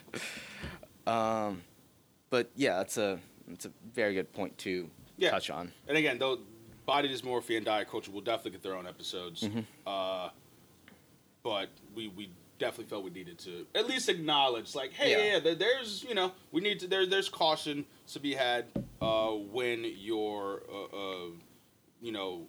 um, but yeah, it's a it's a very good point to Yeah. touch on. And again, though, body dysmorphia and diet culture will definitely get their own episodes. Mm-hmm. Uh, but we we definitely felt we needed to at least acknowledge, like, hey, Yeah. yeah, yeah there, there's you know we need to there there's caution to be had uh, when you're uh, uh, you know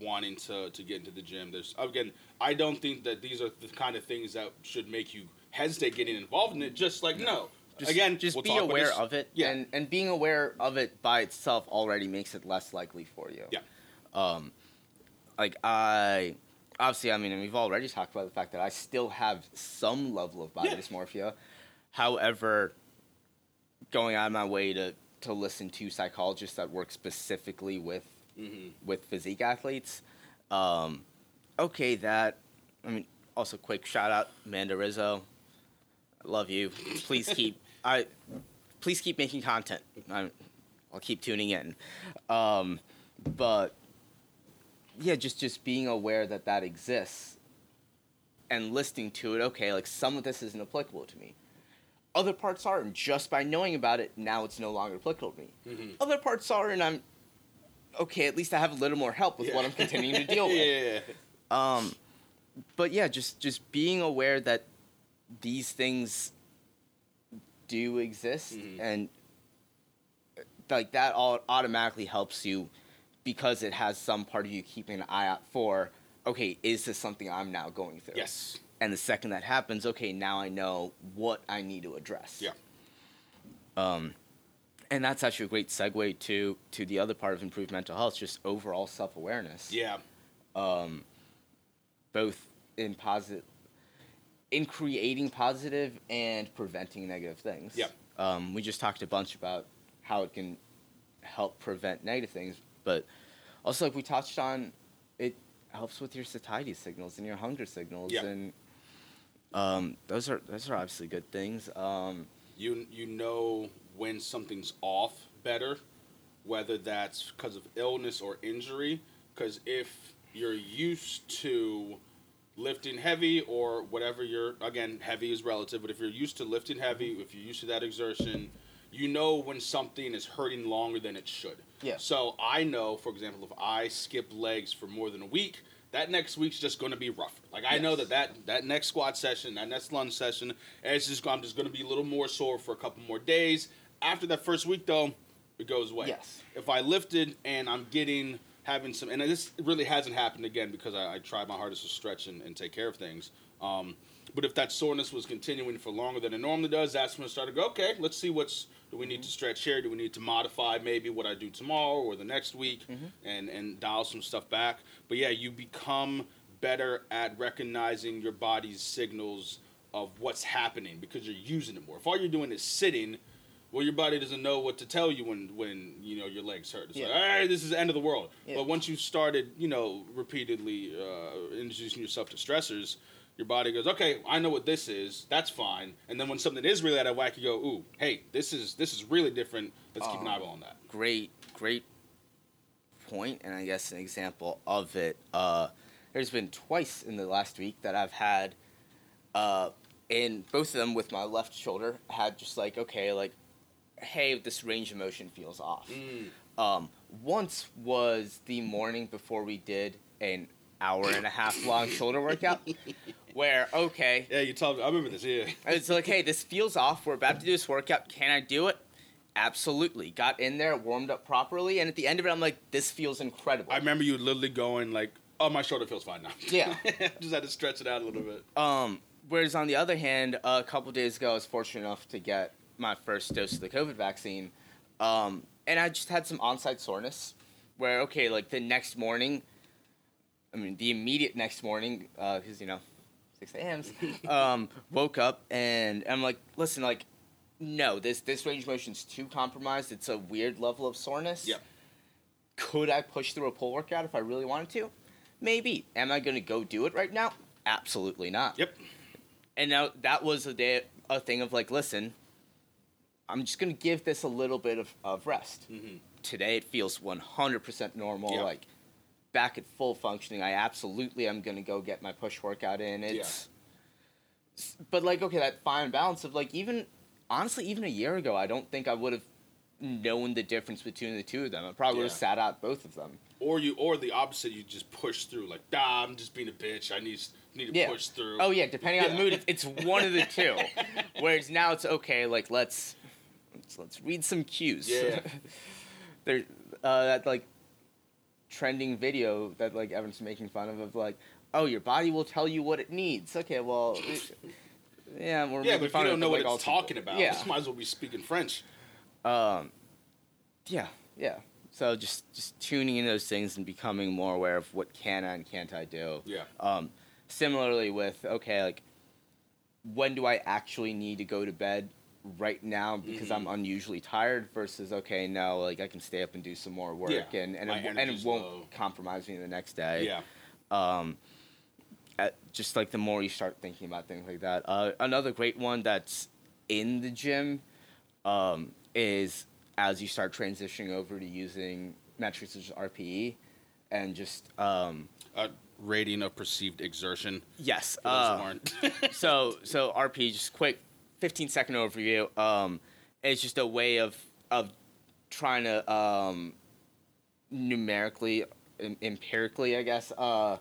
wanting to to get into the gym. There's again, I don't think that these are the kind of things that should make you hesitate getting involved in it. Just like no. Just, Again, just we'll be aware of it, Yeah. and and being aware of it by itself already makes it less likely for you. Yeah. Um, like I, obviously, I mean, we've already talked about the fact that I still have some level of body Yeah. dysmorphia. However, going out of my way to to listen to psychologists that work specifically with Mhm. with physique athletes. Um, okay, that I mean, also quick shout out Amanda Rizzo. I love you. Please keep I please keep making content. i I'll keep tuning in. Um, but yeah, just just being aware that that exists and listening to it. Okay, like some of this isn't applicable to me. Other parts are, and just by knowing about it, now it's no longer applicable to me. Mhm. Other parts are, and I'm okay. At least I have a little more help with what I'm continuing to deal with. yeah. Um, but yeah, just just being aware that these things do exist, Mhm. and uh, like that all automatically helps you because it has some part of you keeping an eye out for. Okay, is this something I'm now going through? Yes. And the second that happens, okay, now I know what I need to address. Yeah. Um, and that's actually a great segue to to the other part of improved mental health, just overall self awareness Yeah. um, both in positive, in creating positive and preventing negative things. Yep. Um, we just talked a bunch about how it can help prevent negative things, but also like we touched on, it helps with your satiety signals and your hunger signals, Yep. and um, those are those are obviously good things. Um, you you know when something's off better, whether that's because of illness or injury. Because if you're used to lifting heavy or whatever you're again heavy is relative, but if you're used to lifting heavy, mm-hmm. if you're used to that exertion, you know when something is hurting longer than it should. Yeah. So I know, for example, if I skip legs for more than a week, that next week's just going to be rougher. Like I know that, that that next squat session, that next lunge session, it's just I'm just going to be a little more sore for a couple more days. After that first week, though, it goes away. Yes. If I lifted and I'm getting having some, and this really hasn't happened again because I, I tried my hardest to stretch and, and take care of things. Um, but if that soreness was continuing for longer than it normally does, that's when I started to go, okay, let's see what's do we need to stretch here? Do we need to modify maybe what I do tomorrow or the next week and, and dial some stuff back? But yeah, you become better at recognizing your body's signals of what's happening because you're using it more. If all you're doing is sitting, Well, your body doesn't know what to tell you when when you know your legs hurt. It's Yeah. like, all right, this is the end of the world. Yeah. But once you started, you know, repeatedly uh, introducing yourself to stressors, your body goes, okay, I know what this is. That's fine. And then when something is really out of whack, you go, ooh, hey, this is this is really different. Let's keep an Um, eyeball on that. great, great point, and I guess an example of it. Uh, there's been twice in the last week that I've had, uh, in both of them with my left shoulder, had just like, okay, like, hey, this range of motion feels off. Um, once was the morning before we did an hour and a half long shoulder workout, where, okay, Yeah, you told me. I remember this. Yeah. it's like, hey, this feels off. We're about to do this workout. Can I do it? Absolutely. Got in there, warmed up properly, and at the end of it, I'm like, this feels incredible. I remember you literally going like, "Oh, my shoulder feels fine now." Yeah. Just had to stretch it out a little bit. Um, whereas on the other hand, a couple days ago, I was fortunate enough to get my first dose of the COVID vaccine, um, and I just had some on-site soreness. Where okay, like the next morning, I mean the immediate next morning, because you know, six a.m. um, woke up and I'm like, listen, like, no, this this range of motion's too compromised. It's a weird level of soreness. Yep. Could I push through a pull workout if I really wanted to? Maybe. Am I going to go do it right now? Absolutely not. Yep. And now that was a day, a thing of like, listen, I'm just gonna give this a little bit of, of rest. Mhm. Today it feels 100% normal, Yeah. like back at full functioning. I absolutely am gonna go get my push workout in. It's, but like, okay, that fine balance of like, even honestly, even a year ago, I don't think I would have known the difference between the two of them. I probably would have sat out both of them. Or you, or the opposite. You just push through. Like, nah, I'm just being a bitch. I need need to Yeah. push through. Oh yeah, depending on the mood, it's one of the two. Whereas now it's okay. Like let's let's, let's read some cues. Yeah. there, uh, that like trending video that like Evan's making fun of of like, oh, your body will tell you what it needs. Okay, well, it- yeah, we're Yeah, but if you don't know what like, it's talking people- about, Yeah. might as well be speaking French. Um, yeah, yeah. So just just tuning in those things and becoming more aware of what can I and can't I do. Yeah. Um, similarly with okay, like when do I actually need to go to bed right now because I'm Mhm. unusually tired versus okay, no, like I can stay up and do some more work Yeah, and and my it, and it won't low. compromise me the next day. Yeah. Um, at, just like the more you start thinking about things like that. Uh, another great one that's in the gym um, is as you start transitioning over to using metrics such as RPE and just um, A rating of perceived exertion. yes. For those who Uh, so so RP just quick 15 second overview. Um, it's just a way of of trying to um, numerically, em- empirically, I guess, uh,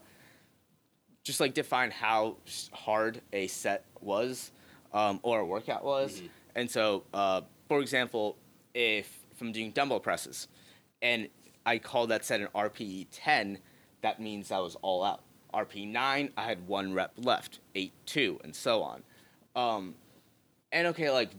just like define how hard a set was um, or a workout was. Mhm. And so, uh, for example, if, I'm doing dumbbell presses and I call that set an RPE 10, that means I was all out. RP 9, I had one rep left, 8 2, and so on. Um, and okay, like,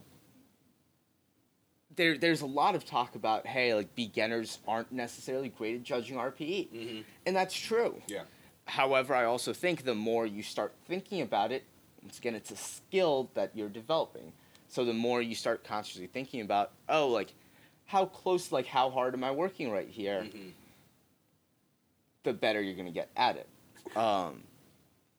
there, there's a lot of talk about, hey, like, beginners aren't necessarily great at judging RPE. Mhm. And that's true. Yeah. However, I also think the more you start thinking about it, once again, it's a skill that you're developing. So the more you start consciously thinking about, oh, like, how close, like, how hard am I working right here? Mhm. The better you're gonna get at it. Um,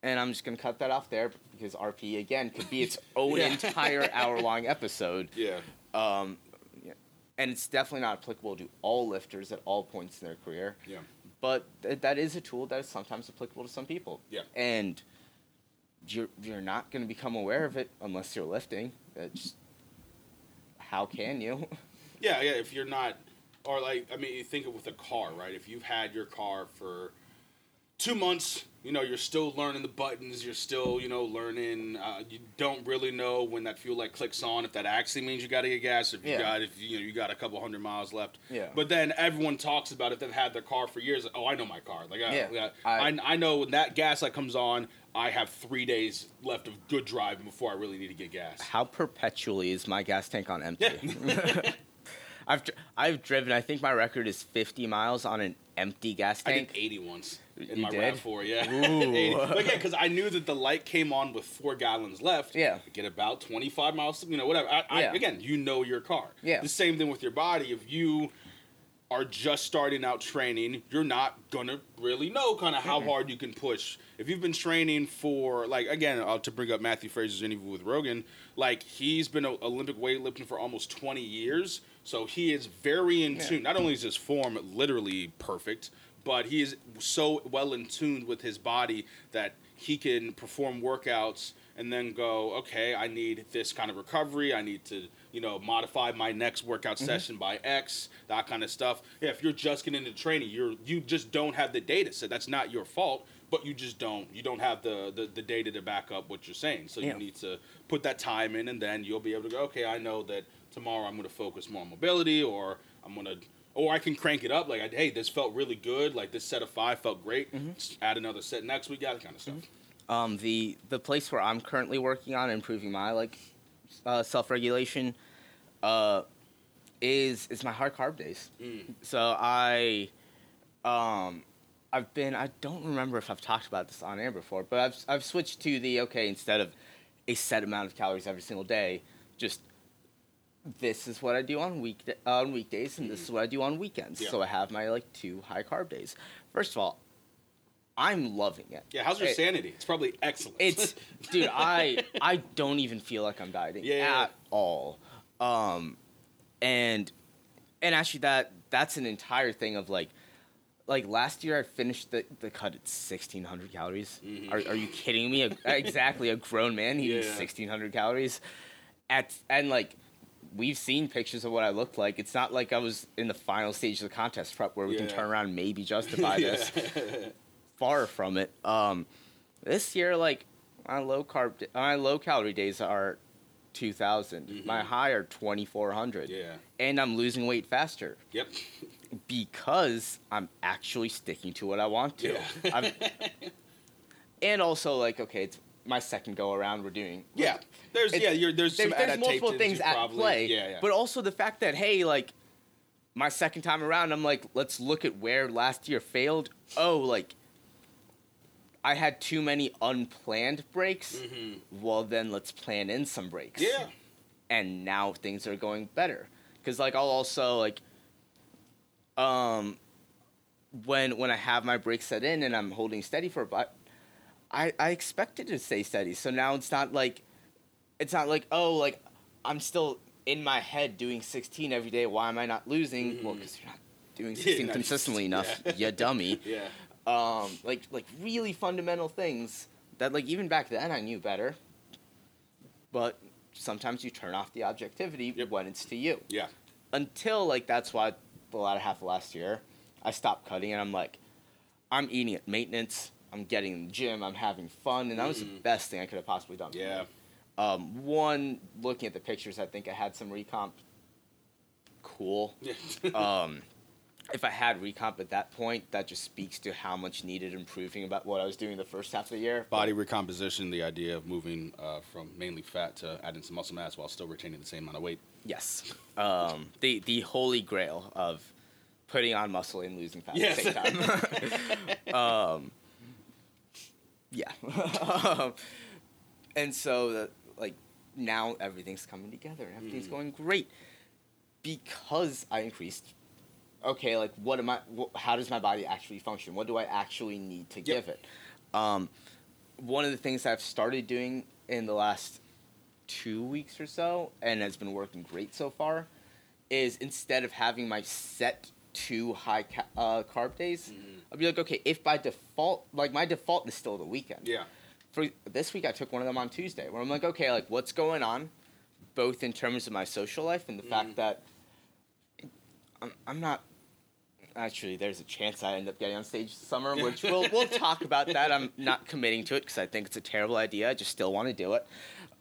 and I'm just gonna cut that off there because RP again could be its own Yeah. entire hour-long episode. Yeah. Um, yeah. and it's definitely not applicable to all lifters at all points in their career. Yeah. But th- that is a tool that is sometimes applicable to some people. Yeah. And you're you're not going to become aware of it unless you're lifting. It's how can you? Yeah, yeah. If you're not, or like, I mean, you think of with a car, right? If you've had your car for two months, you know, you're still learning the buttons. You're still, you know, learning. Uh, you don't really know when that fuel light clicks on. If that actually means you got to get gas. If you Yeah. got, if you know, you got a couple hundred miles left. Yeah. But then everyone talks about if they've had their car for years. Oh, I know my car. Like, I, Yeah, yeah, I- I, I know when that gas light comes on. I have three days left of good driving before I really need to get gas. How perpetually is my gas tank on empty? Yeah. I've I've driven. I think my record is 50 miles on an empty gas tank. I did 80 once. In You my did? RAV4. Yeah, Ooh. but yeah, because I knew that the light came on with four gallons left. Yeah. I get about twenty five miles. You know, whatever. I, I, Yeah. again, you know your car. Yeah. The same thing with your body. If you are just starting out training, you're not gonna really know kind of how hard you can push. If you've been training for like again uh, to bring up Matthew Fraser's interview with Rogan, like he's been a Olympic weightlifting for almost 20 years, so he is very in Yeah. tune. Not only is his form literally perfect, but he is so well in tune with his body that he can perform workouts and then go, okay, I need this kind of recovery. I need to, you know, modify my next workout mm-hmm. session by X, that kind of stuff. Yeah, if you're just getting into training, you're you just don't have the data. So that's not your fault, but you just don't you don't have the the, the data to back up what you're saying. So Yeah. you need to put that time in, and then you'll be able to go, okay, I know that tomorrow I'm going to focus more on mobility, or I'm going to. Or I can crank it up, like, hey, this felt really good. Like this set of five felt great. Just add another set next week, that kind of stuff. Um, the the place where I'm currently working on improving my like uh, self regulation, uh, is is my high carb days. Mm. So I, um, I've been I don't remember if I've talked about this on air before, but I've I've switched to the okay instead of a set amount of calories every single day, just this is what I do on week on weekdays and this is what I do on weekends. Yeah. So I have my like two high carb days. First of all, I'm loving it. Yeah, how's your It- sanity? It's probably excellent. it's dude, I I don't even feel like I'm dieting Yeah, yeah, at all. Um and and actually that that's an entire thing of like like last year I finished the, the cut at 1600 calories. Mhm. Are, are you kidding me? A, exactly a grown man eating Yeah. 1600 calories at and like we've seen pictures of what I looked like. It's not like I was in the final stage of the contest prep where we can turn around and maybe justify Yeah. this far from it. Um, this year, like my low carb, my low calorie days are 2,000. My Mhm. high are twenty four hundred, yeah. and I'm losing weight faster Yep. because I'm actually sticking to what I want to. Yeah. I'm, and also, like, okay, it's my second go around. We're doing Yeah. There's It's- yeah, you're, there's there's, there's multiple things at probably- play. Yeah, yeah. But also the fact that hey, like my second time around, I'm like, let's look at where last year failed. Oh, like I had too many unplanned breaks. Mhm. Well, then let's plan in some breaks. Yeah. And now things are going better. Cause like I'll also like, um, when when I have my breaks set in and I'm holding steady for a I I expect it to stay steady. So now it's not like, it's not like oh like I'm still in my head doing 16 every day. Why am I not losing? Well, Mhm. because you're not doing Yeah, 16 not- consistently enough. yeah. You dummy Yeah. um, like like really fundamental things that like even back then I knew better. But sometimes you turn off the objectivity Yep. when it's to you. Yeah. Until like that's why the latter half of last year I stopped cutting and I'm like, I'm eating at maintenance. I'm getting in the gym. I'm having fun, and that was the Mhm. best thing I could have possibly done. Yeah. Um, one, looking at the pictures, I think I had some recomp. Cool um, if I had recomp at that point, that just speaks to how much needed improving about what I was doing the first half of the year. Body recomposition, the idea of moving uh, from mainly fat to adding some muscle mass while still retaining the same amount of weight. Yes. Um, the the holy grail of putting on muscle and losing fat Yes. at the same time. um, yeah. Um, and so the, like now everything's coming together and everything's Mhm. going great because I increased. Okay, like what am I? Wh- how does my body actually function? What do I actually need to Yep. give it? Um, one of the things I've started doing in the last two weeks or so, and has been working great so far, is instead of having my set two high ca- uh, carb days, Mhm. I'll be like, okay, if by default, like my default is still the weekend. Yeah. For this week, I took one of them on Tuesday, where I'm like, okay, like what's going on, both in terms of my social life and the Mhm. fact that I'm, I'm not. Actually, there's a chance I end up getting on stage this summer, which we'll we'll talk about that. I'm not committing to it because I think it's a terrible idea. I just still want to do it.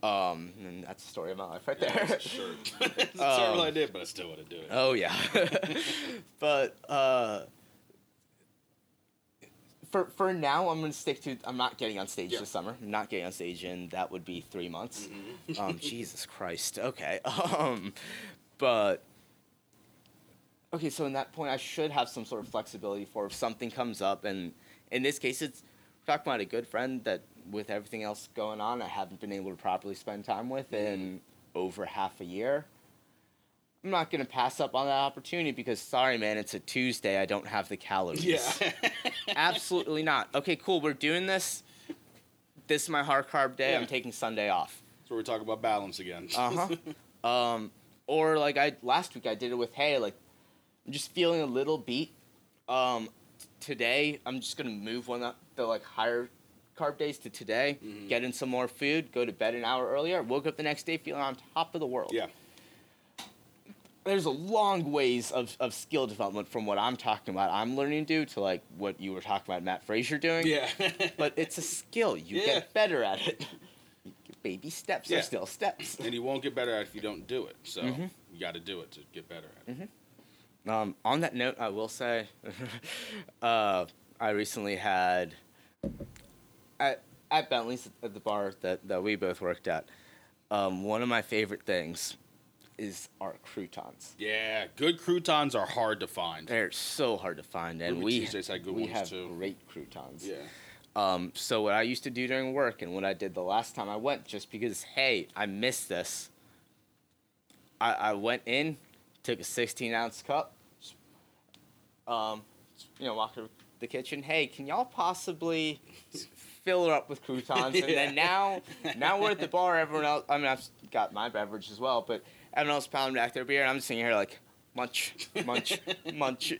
Um, and that's the story of my life right there. Yeah, sure. it's a terrible Um, idea, but I still want to do it. Oh yeah, but uh, for for now, I'm gonna stick to. I'm not getting on stage Yeah. this summer. I'm not getting on stage, and that would be three months. Mhm. Um, Jesus Christ. Okay. Um, but okay, so in that point, I should have some sort of flexibility for if something comes up and in this case, it's we're talking about a good friend that, with everything else going on, I haven't been able to properly spend time with in over half a year. I'm not gonna pass up on that opportunity because sorry, man, it's a Tuesday. I don't have the calories. Yeah. Absolutely not. Okay, cool. We're doing this. This is my hard carb day. I'm taking Sunday off. so we're talking about balance again. Uh huh. um, or like I last week I did it with hey like I'm just feeling a little beat. Um, t- today I'm just gonna move one of the like higher carb days to today. Mhm. Get in some more food. Go to bed an hour earlier. Woke up the next day feeling on top of the world. Yeah. There's a long ways of, of skill development from what I'm talking about. I'm learning to do to like what you were talking about Matt Fraser doing. Yeah. But it's a skill. You Yeah. get better at it. Baby steps Yeah. are still steps. and you won't get better at it if you don't do it. So Mhm. you got to do it to get better at it. Um, on that note, I will say, uh, I recently had at at Bentley's at the bar that, that we both worked at. Um, one of my favorite things is our croutons. Yeah, good croutons are hard to find. They're so hard to find, and Ruby we Tuesdays had good we ones, have too. great croutons. Yeah. Um, so what I used to do during work and what I did the last time I went, just because hey, I missed this. I, I went in, took a 16 ounce cup, um, you know, walked to the kitchen. Hey, can y'all possibly fill her up with croutons? And then now, now we're at the bar. Everyone else, I mean, I've got my beverage as well, but everyone else pounding back their beer. And I'm just sitting here like munch, munch, munch.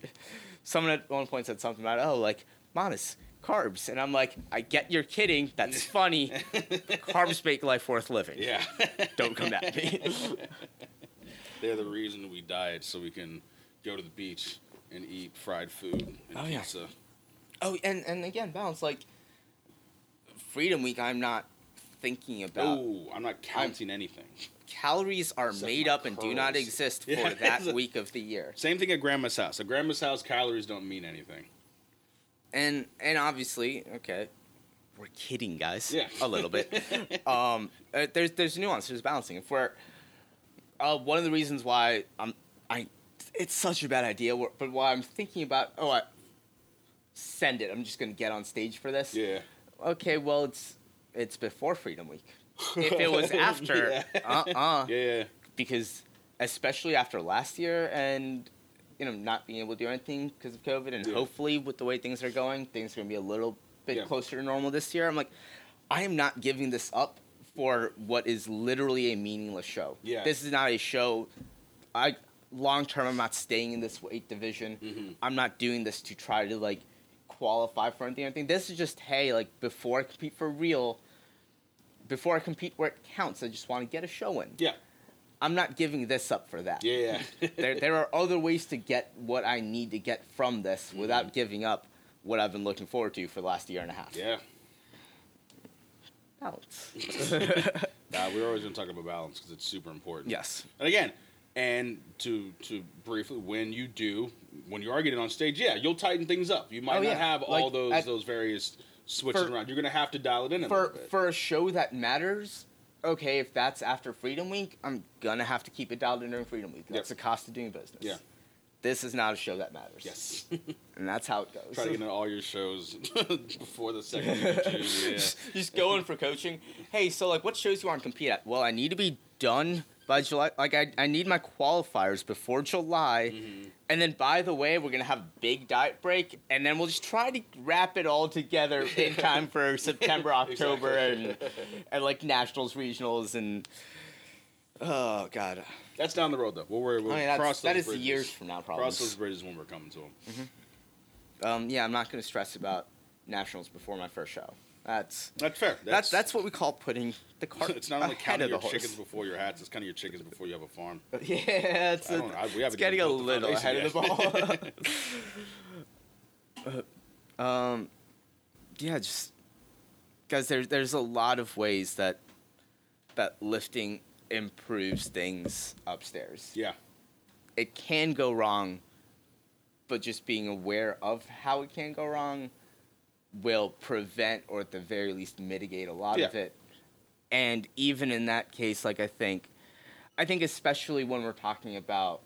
Someone at one point said something about oh, like Monis carbs, and I'm like, I get you're kidding. That's funny. carbs make life worth living. Yeah. Don't come at me. They're the reason we diet so we can go to the beach and eat fried food and Oh, yeah. pizza. Oh, and and again, balance like Freedom Week. I'm not thinking about Oh, I'm not counting anything. Calories are Except made up and do not exist for Yeah, that a- week of the year. Same thing at grandma's house. At grandma's house, calories don't mean anything. And and obviously, okay, we're kidding, guys. Yeah. a little bit. um, uh, there's there's nuance. There's balancing. If we're uh, one of the reasons why I'm I, it's such a bad idea. But why I'm thinking about oh, I, send it. I'm just gonna get on stage for this. Yeah. Okay, well it's it's before Freedom Week. If it was after, Yeah. uh uh Yeah. because especially after last year and you know not being able to do anything because of COVID, and Yeah. hopefully with the way things are going, things are gonna be a little bit Yeah. closer to normal this year. I'm like, I am not giving this up for what is literally a meaningless show. Yeah. this is not a show. I long term, I'm not staying in this weight division. Mhm. I'm not doing this to try to like qualify for anything. or anything. This is just hey, like before I compete for real, before I compete where it counts, I just want to get a show in. Yeah. I'm not giving this up for that. Yeah. there, there are other ways to get what I need to get from this Mm-hmm. without giving up what I've been looking forward to for the last year and a half. yeah. Balance. Nah, we're always going to talk about balance because it's super important. yes. And again, and to to briefly, when you do, when you are getting on stage, yeah, you'll tighten things up. You might Oh, not yeah. have all those at- those various switches For- around. You're gonna have to dial it in a For little bit. for a show that matters, okay, if that's after Freedom Week, I'm gonna have to keep it dialed in during Freedom Week. That's Yep. the cost of doing business. Yeah. This is not a show that matters. yes. And that's how it goes. Try to get into all your shows before the second week June. Yeah. just going for coaching. Hey, so like, what shows you want to compete at? Well, I need to be done by July. Like, I, I need my qualifiers before July. Mhm. And then, by the way, we're gonna have a big diet break, and then we'll just try to wrap it all together in time for September, October, and and like nationals, regionals, and oh god, That's down the road though. We'll, we'll I mean, cross those is bridges. years from now, probably. Cross those bridges when we're coming to them. Um, yeah, I'm not gonna stress about nationals before my first show. That's That's fair. that's that's what we call putting the cart it's not only counting the your chickens before your hats. It's kind of your chickens before you have a farm. Yeah, it's, I a, don't know. I- we it's getting a even built the little ahead of the ball. Uh, um, yeah, just guys, there's there's a lot of ways that that lifting improves things upstairs. Yeah. It can go wrong, but just being aware of how it can go wrong will prevent or at the very least mitigate a lot of it. And even in that case, like I think, I think especially when we're talking about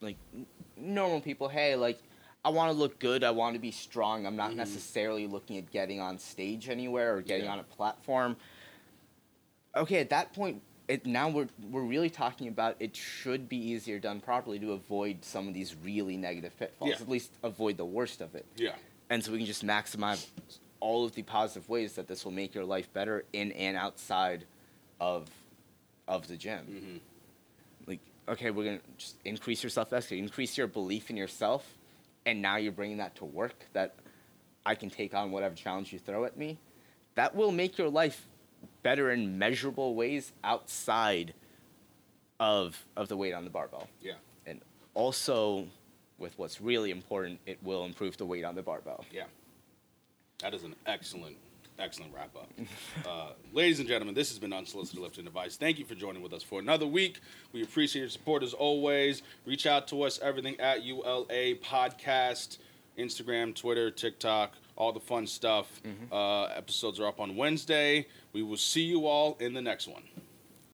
like n- normal people, hey, like I want to look good. I want to be strong. I'm not Mhm. necessarily looking at getting on stage anywhere or getting Yeah. on a platform. Okay, at that point, it now we're we're really talking about it should be easier done properly to avoid some of these really negative pitfalls. Yeah. At least avoid the worst of it. Yeah. And so we can just maximize all of the positive ways that this will make your life better in and outside of of the gym. hmm Like, okay, we're gonna just increase your self esteem, increase your belief in yourself, and now you're bringing that to work. That I can take on whatever challenge you throw at me. That will make your life better in measurable ways outside of of the weight on the barbell. Yeah. And also, with what's really important, it will improve the weight on the barbell. Yeah. That is an excellent, excellent wrap up. uh, ladies and gentlemen, this has been Unsolicited Lifting Advice. Thank you for joining with us for another week. We appreciate your support as always. Reach out to us, everything at ULA Podcast, Instagram, Twitter, TikTok, all the fun stuff. Uh, episodes are up on Wednesday. We will see you all in the next one.